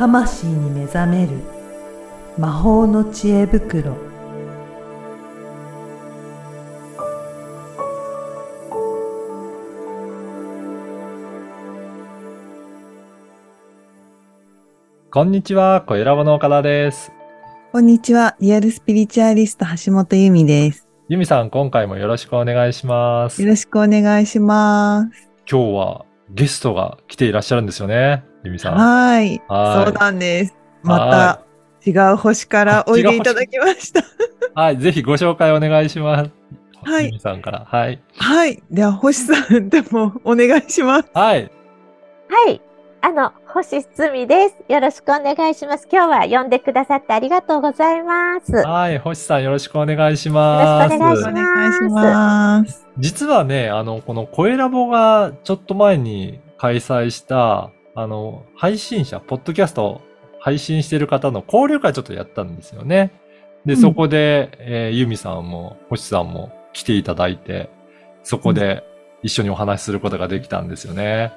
魂に目覚める魔法の知恵袋こんにちは、小ラボの岡田です。こんにちは。リアルスピリチュアリスト橋本由美です。ゆみさん、今回もよろしくお願いします。よろしくお願いします。今日はゲストが来ていらっしゃるんですよね、ゆみさん。はい。はいそうなんです。また違う星からおいでいただきました。はい、ぜひご紹介お願いします。はいゆみさんから。はい。はい。では、星さん、でもお願いします。はい。はい。あの、星すみです。よろしくお願いします。今日は呼んでくださってありがとうございます。よはい、星さんよろしくお願いします。よろしくおお願いします願いします。実はね、あの、この声ラボがちょっと前に開催した、あの、配信者、ポッドキャストを配信してる方の交流会ちょっとやったんですよね。で、うん。そこで、えーユミさんも、星さんも来ていただいて、そこで一緒にお話しすることができたんですよね。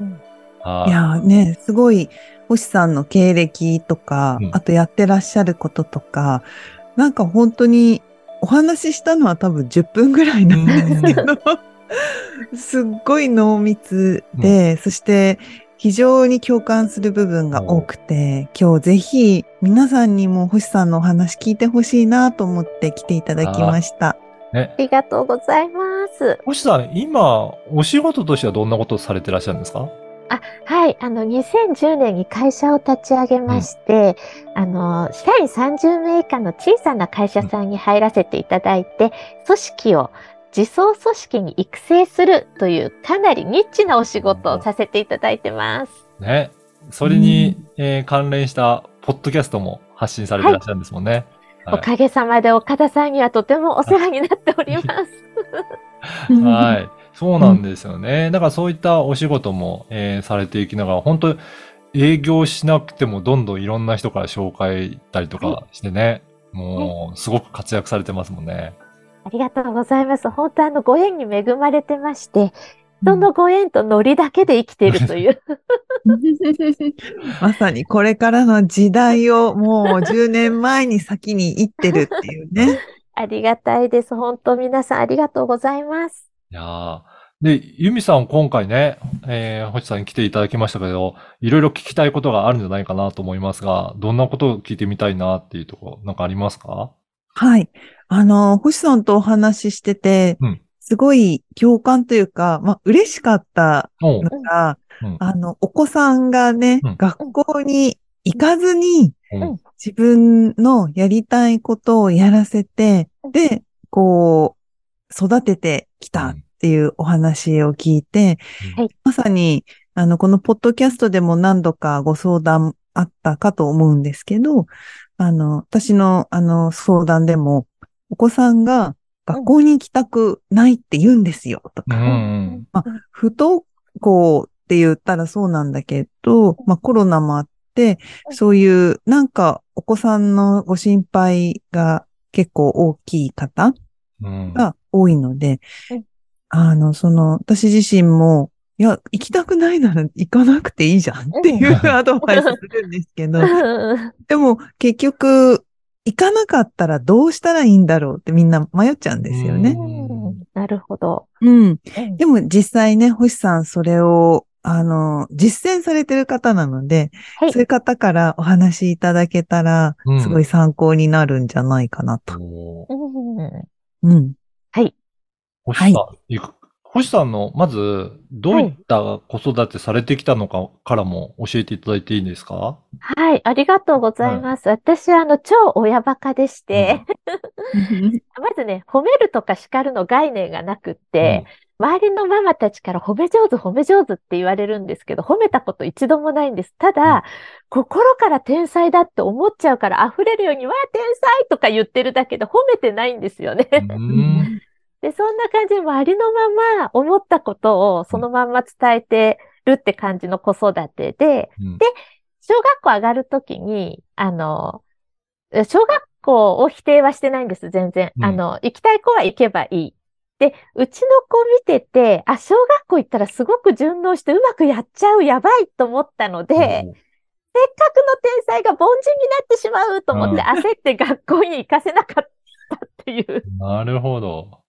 うん。はい。いやーね、すごい、星さんの経歴とか、うん。あとやってらっしゃることとか、なんか本当にお話ししたのは多分10分ぐらいなんですけど、すっごい濃密で、そして非常に共感する部分が多くて、今日ぜひ皆さんにも星さんのお話聞いてほしいなと思って来ていただきました。ねあ。りがとうございます。星さん、今、お仕事としてはどんなことをされてらっしゃるんですか？はい。あの、2010年に会社を立ち上げまして、あの、社員30名以下の小さな会社さんに入らせていただいて、組織を自走組織に育成するというかなりニッチなお仕事をさせていただいてます。ね。それに、えー関連した、ポッドキャストも発信されてらっしゃるんですもんね。はいおかげさまで岡田さんにはとてもお世話になっております。はい。そうなんですよね。だからそういったお仕事も、えーされていきながら、本当営業しなくてもどんどんいろんな人から紹介したりとかしてね、もうすごく活躍されてますもんね。ありがとうございます。本当あのご縁に恵まれてまして、人のご縁とノリだけで生きているという。まさにこれからの時代をもう10年前に先に行ってるっていうね。ありがたいです。本当皆さんありがとうございます。いやーで、ユミさん今回ね、えー、星さんに来ていただきましたけど、いろいろ聞きたいことがあるんじゃないかなと思いますが、どんなことを聞いてみたいなっていうところ、なんかありますか？はい。あの、星さんとお話ししててうん、すごい共感というか、まあ、嬉しかったのが、うん。あの、お子さんがね、うん。学校に行かずに、うん。自分のやりたいことをやらせて、で、こう、育ててきたっていうお話を聞いて、まさに、あの、このポッドキャストでも何度かご相談あったかと思うんですけど、あの、私の、あの、相談でも、お子さんが学校に行きたくないって言うんですよ、とうか、ん。不登校って言ったらそうなんだけど、まあコロナもあって、そういうなんかお子さんのご心配が結構大きい方うん。が多いのでうん、あの、その、私自身も、いや、行きたくないなら行かなくていいじゃんっていううんアドバイスするんですけど、う んでも結局、行かなかったらどうしたらいいんだろうってみんな迷っちゃうんですよね。なるほど。うん。うんでも実際ね、星さんそれを、あの、実践されてる方なので、はいそういう方からお話しいただけたらうん、すごい参考になるんじゃないかなと。うんうん。星さん、いく星さんの、まず、どういった子育てされてきたのかからも教えていただいていいですか？はい、ありがとうございます。私、あの、超親バカでして、まずね、褒めるとか叱るの概念がなくって、周りのママたちから褒め上手、褒め上手って言われるんですけど、褒めたこと一度もないんです。ただ、うん心から天才だって思っちゃうから溢れるように、わあ、天才とか言ってるだけで褒めてないんですよね。うん。で、そんな感じで周りのまま思ったことをそのまんま伝えてるって感じの子育てで、うん小学校上がるときに、あの、小学校を否定はしてないんです、全然。うんあの、行きたい子は行けばいい。で、うちの子見てて、あ、小学校行ったらすごく順応してうまくやっちゃう、やばいと思ったので、で、せっかくの天才が凡人になってしまうと思って焦って学校に行かせなかったっていう。なるほど。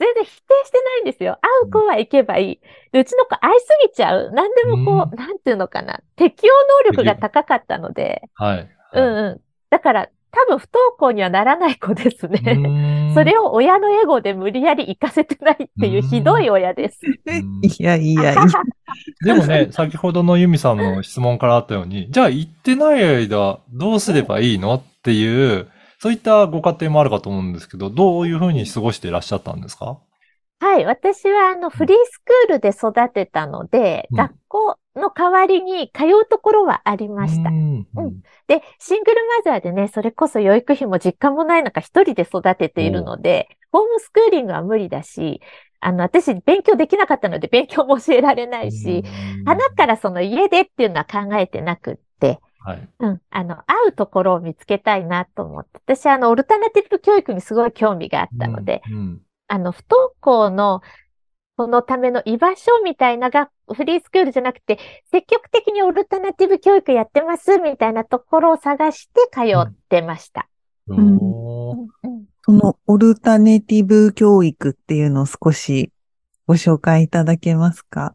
全然否定してないんですよ。会う子は行けばいい。でうちの子愛すぎちゃう。何でもこう、うなんていうのかな。適応能力が高かったので。はい。うんうん。だから、多分不登校にはならない子ですね。ね それを親のエゴで無理やり行かせてないっていうひどい親です。ん いやいやいや。でもね、先ほどのユミさんの質問からあったように、じゃあ行ってない間どうすればいいのっていう、そういったご家庭もあるかと思うんですけど、どういうふうに過ごしていらっしゃったんですか？はい。私は、あの、フリースクールで育てたので、うん。学校の代わりに通うところはありました。う。んうん。で、シングルマザーでね、それこそ養育費も実家もない中一人で育てているので、ホームスクーリングは無理だし、あの、私勉強できなかったので勉強も教えられないし、、花からその家でっていうのは考えてなくって、はい。うん、あの、会うところを見つけたいなと思って、私あの、オルタナティブ教育にすごい興味があったので、うん、あの、不登校の、そのための居場所みたいなが、フリースクールじゃなくて、積極的にオルタナティブ教育やってますみたいなところを探して通ってました。うん。そのオルタネティブ教育っていうのを少しご紹介いただけますか？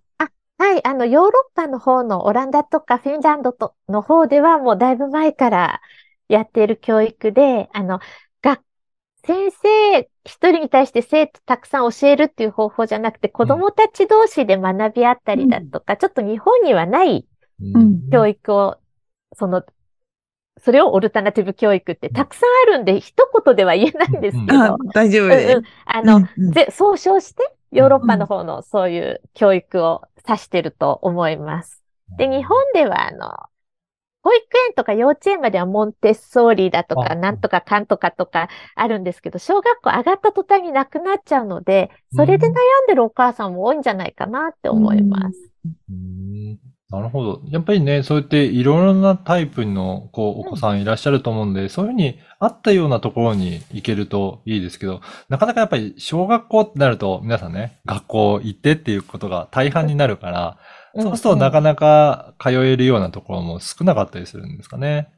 はい、あの、ヨーロッパの方のオランダとかフィンランドとの方ではもうだいぶ前からやっている教育で、あの、学、先生一人に対して生徒たくさん教えるっていう方法じゃなくて、子供たち同士で学び合ったりだとか、ちょっと日本にはないうん。教育を、その、それをオルタナティブ教育ってたくさんあるんで、一言では言えないんですけど、あ、大丈夫うんです。うん。あの、うんうん。ぜ総称して、ヨーロッパの方のそういう教育を指してると思います。で、日本では、あの、保育園とか幼稚園まではモンテッソーリだとあか、なんとかかんとかとかあるんですけど、小学校上がった途端になくなっちゃうので、それで悩んでるお母さんも多いんじゃないかなって思います。うんなるほど。やっぱりね、そうやっていろいろなタイプのこうお子さんいらっしゃると思うんで、そういうふうにあったようなところに行けるといいですけど、なかなかやっぱり小学校ってなると皆さんね、学校行ってっていうことが大半になるから、そうするとなかなか通えるようなところも少なかったりするんですかね。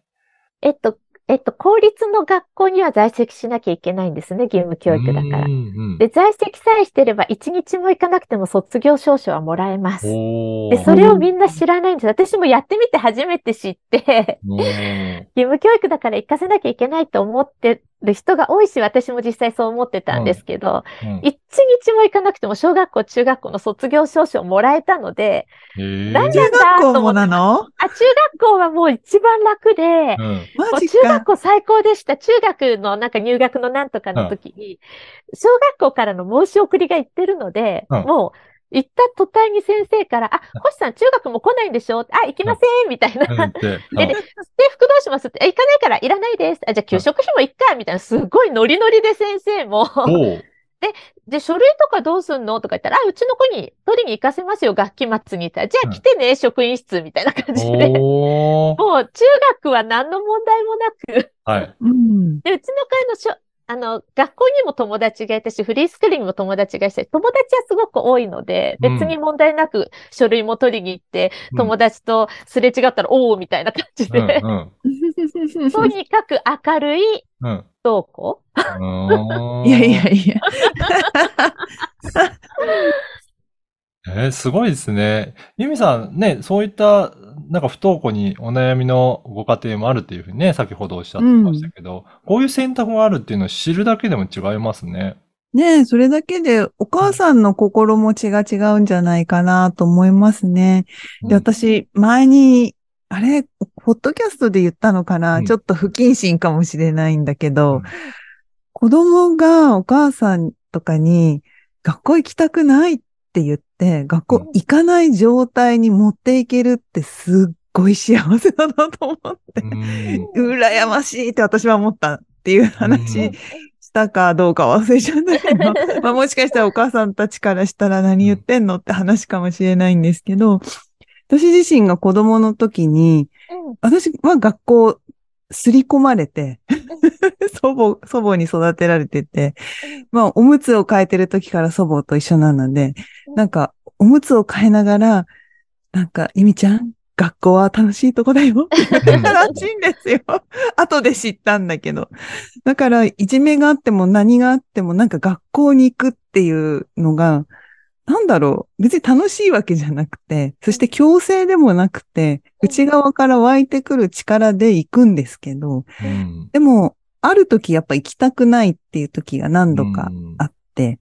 えっと、えっと、公立の学校には在籍しなきゃいけないんですね、義務教育だから。で、在籍さえしてれば一日も行かなくても卒業証書はもらえます。おで、それをみんな知らないんです。私もやってみて初めて知って、義務教育だから行かせなきゃいけないと思ってる人が多いし、私も実際そう思ってたんですけど、うん。一日も行かなくても小学校、中学校の卒業証書をもらえたので、へー。なん中学校もなの？あ、中学校はもう一番楽で、うん。中学か。校最高でした。中学のなんか入学のなんとかの時に、小学校からの申し送りが行ってるので、うん。もう行った途端に先生から、あ、星さん中学も来ないんでしょ？あ、行きませんみたいな。で、で、制服どうしますって、あ行かないからいらないです。あ、じゃあ給食費もいっかみたいな、すごいノリノリで先生も。おう で、書類とかどうすんの？とか言ったら、あ、うちの子に取りに行かせますよ、学期末に。じゃあうん来てね、職員室みたいな感じで。もう中学は何の問題もなく、はい。うん。で、うちの会のしょ、あの、学校にも友達がいたし、フリースクールにも友達がいたし、友達はすごく多いので、うん。別に問題なく書類も取りに行って、うん。友達とすれ違ったら、おーみたいな感じうんで、うん とにかく明るいうん。不登校う？んいやいやいや。えーすごいですね。ユミさんね、そういった、なんか不登校にお悩みのご家庭もあるっていうふうにね、先ほどおっしゃってましたけど、こういう選択があるっていうのを知るだけでも違いますね。ねえ、それだけでお母さんの心持ちが違うんじゃないかなと思いますね。で、うん。私、前に、あれ、ポッドキャストで言ったのかな、うん。ちょっと不謹慎かもしれないんだけど、うん。子供がお母さんとかに、学校行きたくないって言って、学校行かない状態に持っていけるってすっごい幸せだなと思って、うん。羨ましいって私は思ったっていううん。話したかどうか忘れちゃったけど、まあもしかしたらお母さんたちからしたら何言ってんのって話かもしれないんですけど、私自身が子供の時に、私は学校すり込まれて、祖母、祖母に育てられてて、まあおむつを変えてる時から祖母と一緒なので、なんかおむつを変えながら、なんか、ゆみちゃん、学校は楽しいとこだよって言ったらしいんですよ。後で知ったんだけど。だから、いじめがあっても何があってもなんか学校に行くっていうのが、なんだろう。別に楽しいわけじゃなくて、そして強制でもなくて、内側から湧いてくる力で行くんですけど、うん。でも、ある時やっぱ行きたくないっていう時が何度かあって、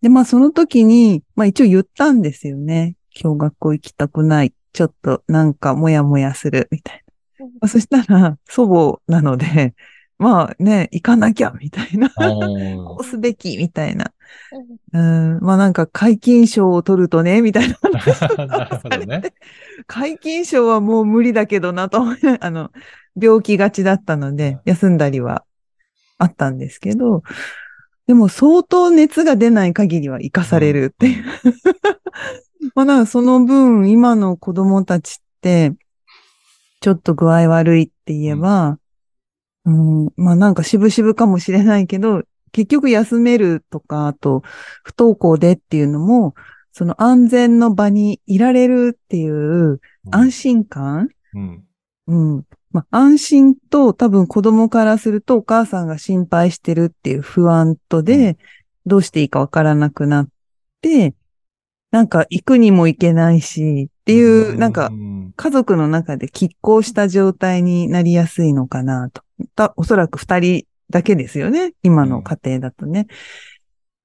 で、まあその時に、まあ一応言ったんですよね。今日学校行きたくない。ちょっとなんかもやもやする、みたいな。うんまあ、そしたら、祖母なので、まあね、行かなきゃ、みたいな。こうすべき、みたいな。うん、まあなんか解禁賞を取るとね、みたいな。解禁賞はもう無理だけどなと思いなあの、病気がちだったので、休んだりはあったんですけど、でも相当熱が出ない限りは生かされるっていう。まあなんかその分、今の子供たちって、ちょっと具合悪いって言えば、うん、まあなんか渋々かもしれないけど、結局休めるとか、あと、不登校でっていうのも、その安全の場にいられるっていう安心感？うん。うん。まあ、安心と多分子供からするとお母さんが心配してるっていう不安とで、どうしていいかわからなくなって、なんか行くにも行けないし、っていう、なんかうん家族の中で拮抗した状態になりやすいのかなと。たおそらく二人だけですよね。今の家庭だとね。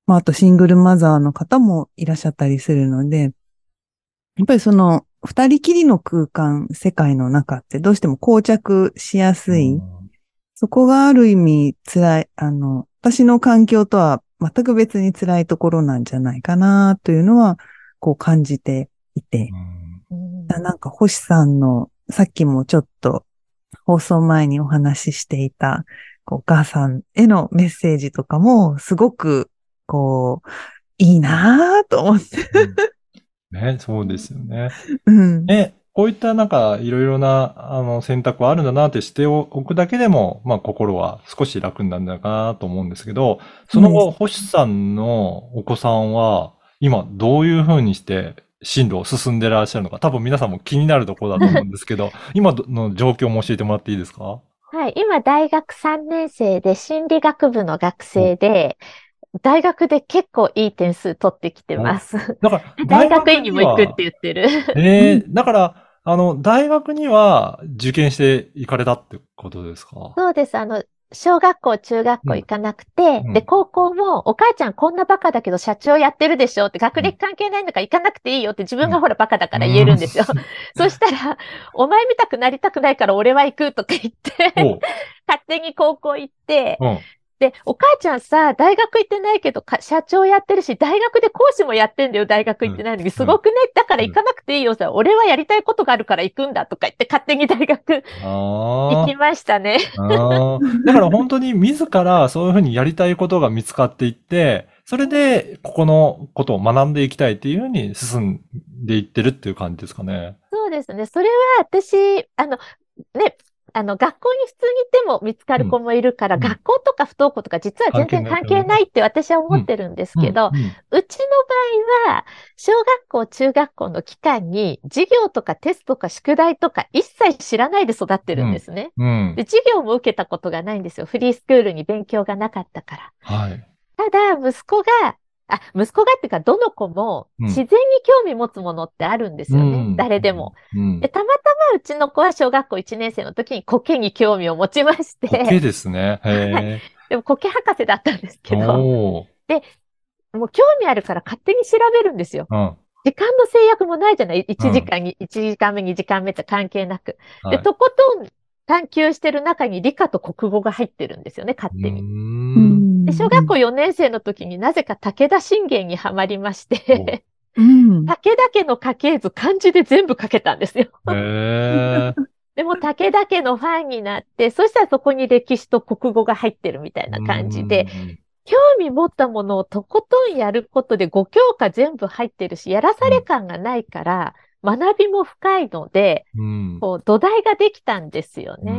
まあ、あとシングルマザーの方もいらっしゃったりするので、やっぱりその二人きりの空間、世界の中ってどうしても膠着しやすい。そこがある意味辛い、あの、私の環境とは全く別に辛いところなんじゃないかなというのは、こう感じていて。なんか星さんの、さっきもちょっと放送前にお話ししていた、お母さんへのメッセージとかも、すごく、こう、いいなぁと思って。うんね、そうですよね。うん。ね、こういったなんかいろいろなあの選択はあるんだなって知っておくだけでも、まあ心は少し楽になるんだかなと思うんですけど、その後、星さんのお子さんは今どういうふうにして進路を進んでらっしゃるのか、多分皆さんも気になるところだと思うんですけど、今の状況も教えてもらっていいですか？はい、今大学3年生で心理学部の学生で、大学で結構いい点数取ってきてます。だから、大学院にも行くってう。言ってる。ええ だから、あの、大学には受験して行かれたってことですか？そうです。あの、小学校、中学校行かなくて、うん。で、高校も、お母ちゃんこんなバカだけど社長やってるでしょって、学歴関係ないんだから行かなくていいよって自分がほらバカだから言えるんですよ。そしたら、お前見たくなりたくないから俺は行くとか言って、勝手に高校行って、うん。で、お母ちゃんさ、大学行ってないけどか、社長やってるし、大学で講師もやってんだよ、大学行ってないのに。すごくね、だから行かなくていいよさ、俺はやりたいことがあるから行くんだとか言って、勝手に大学行き。ましたね。だから本当に自らそういうふうにやりたいことが見つかっていって、それでここのことを学んでいきたいっていうふうに進んでいってるっていう感じですかね。そうですね。それは私、あの、ね、あの、学校に普通に行っても見つかる子もいるから、うん学校とか不登校とか実は全然関係ないって私は思ってるんですけど、うんうんうちの場合は、小学校、中学校の期間に、授業とかテストとか宿題とか一切知らないで育ってるんですね。うんで、授業も受けたことがないんですよ。フリースクールに勉強がなかったから。はい。ただ、息子が、あ、息子がっていうか、どの子もうん自然に興味持つものってあるんですよね。うん誰でも。。うんで、。たまたまうちの子は小学校1年生の時に苔に興味を持ちまし苔て、ですね。へでも苔博士だったんですえ。けど、おーもう興味あるから勝手に調べるんですよ。うん。時間の制約もないじゃない ?1 時間に、1時間目、2時間目って関係なく。で、はい。とことん探求してる中に理科と国語が入ってるんですよね、勝手うに。んで、小学校4年生の時になぜか武田信玄にはまりまして、うん。武田家の家系図漢字で全部書けたんですよ。でも武田家のファンになって、そしたらそこに歴史と国語が入ってるみたいな感じで、興味持ったものをとことんやることで5教科全部入ってるし、やらされ感がないから、学びも深いので、うん。こう土台ができたんですようね。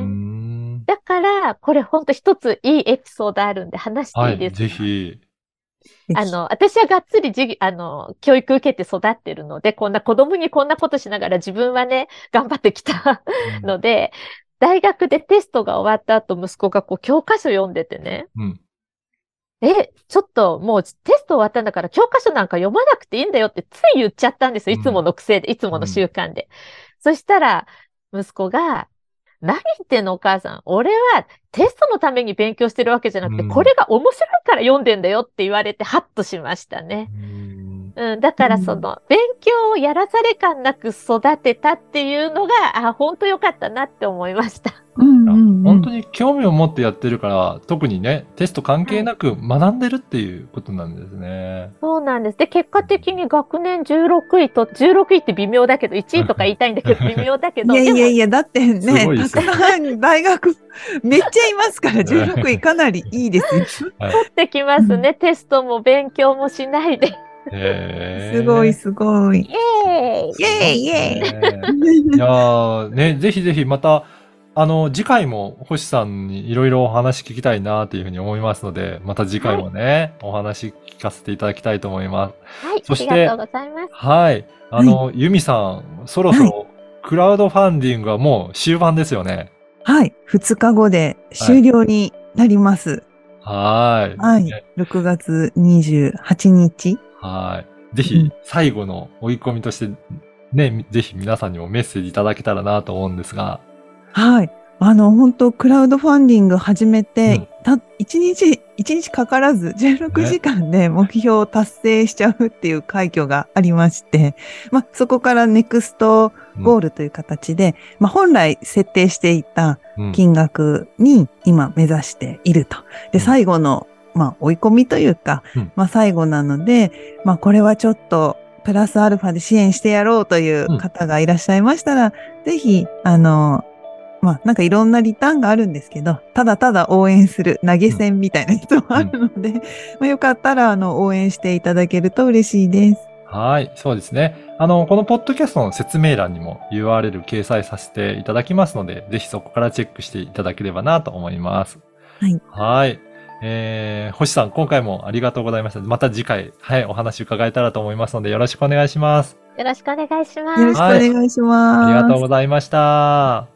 ん。だから、これほんと一ついいエピソードあるんで話してはいい。ですか、ぜひ。あの、私はがっつり授業、あの、教育受けて育ってるので、こんな子供にこんなことしながら自分はね、頑張ってきたので、大学でテストが終わった後、息子がこう教科書読んでてね、うん。え、ちょっともうテスト終わったんだから教科書なんか読まなくていいんだよってつい言っちゃったんですよ。うんいつもの癖で、いつもの習慣で。そしたら、息子が、何言ってんのお母さん。俺はテストのために勉強してるわけじゃなくて、うんこれが面白いから読んでんだよって言われてハッとしましたね。うんうん、だからその、勉強をやらされ感なく育てたっていうのが、あ、本当良かったなって思いました。うんうんうん本当に興味を持ってやってるから、特にね、テスト関係なく学んでるっていうことなんですね。そうなんです。で、結果的に学年16位と、16位って微妙だけど、1位とか言いたいんだけど、微妙だけど、いやいやいでや、だってね、たくさん大学、めっちゃいますから、16位かなりいいですよ。はいも取ってきますね。テストも勉強もしないで。へーすごいすごい。イエーイイェーイイェーイね いやーね、ぜひぜひまた、あの、次回も星さんにいろいろお話聞きたいなというふうに思いますので、また次回もね、お話聞かせていただきたいと思います。はい、そしてありがとうございます。はい。あの、ユミさん、そろそろ、クラウドファンディングはもう終盤ですよね。はい。2日後で終了になります。はーい。はい。ね6月28日。はい。ぜひうん、最後の追い込みとして、ね、ぜひ皆さんにもメッセージいただけたらなと思うんですが。はい。あの、本当クラウドファンディング始めて、うんた、1日、1日かからず、16ね時間で目標を達成しちゃうっていう快挙がありまして、まあ、そこからネクストゴールという形で、まあ、本来設定していたうん金額に今目指していると。で、うん最後の、まあ、追い込みというか、うんまあ、最後なので、まあ、これはちょっと、プラスアルファで支援してやろうという方がいらっしゃいましたら、ぜひ、あの、まあ、なんかいろんなリターンがあるんですけど、ただただ応援する投げ銭みたいな人もあるので、まあ、よかったら、あの、応援していただけると嬉しいです。はい、そうですね。あの、このポッドキャストの説明欄にも URL 掲載させていただきますので、ぜひそこからチェックしていただければなと思います。はい。はい。えー、星さん、今回もありがとうございました。また次回、はい、お話伺えたらと思いますので、よろしくお願いします。よろしくお願いします。よろしくお願いします。ありがとうございました。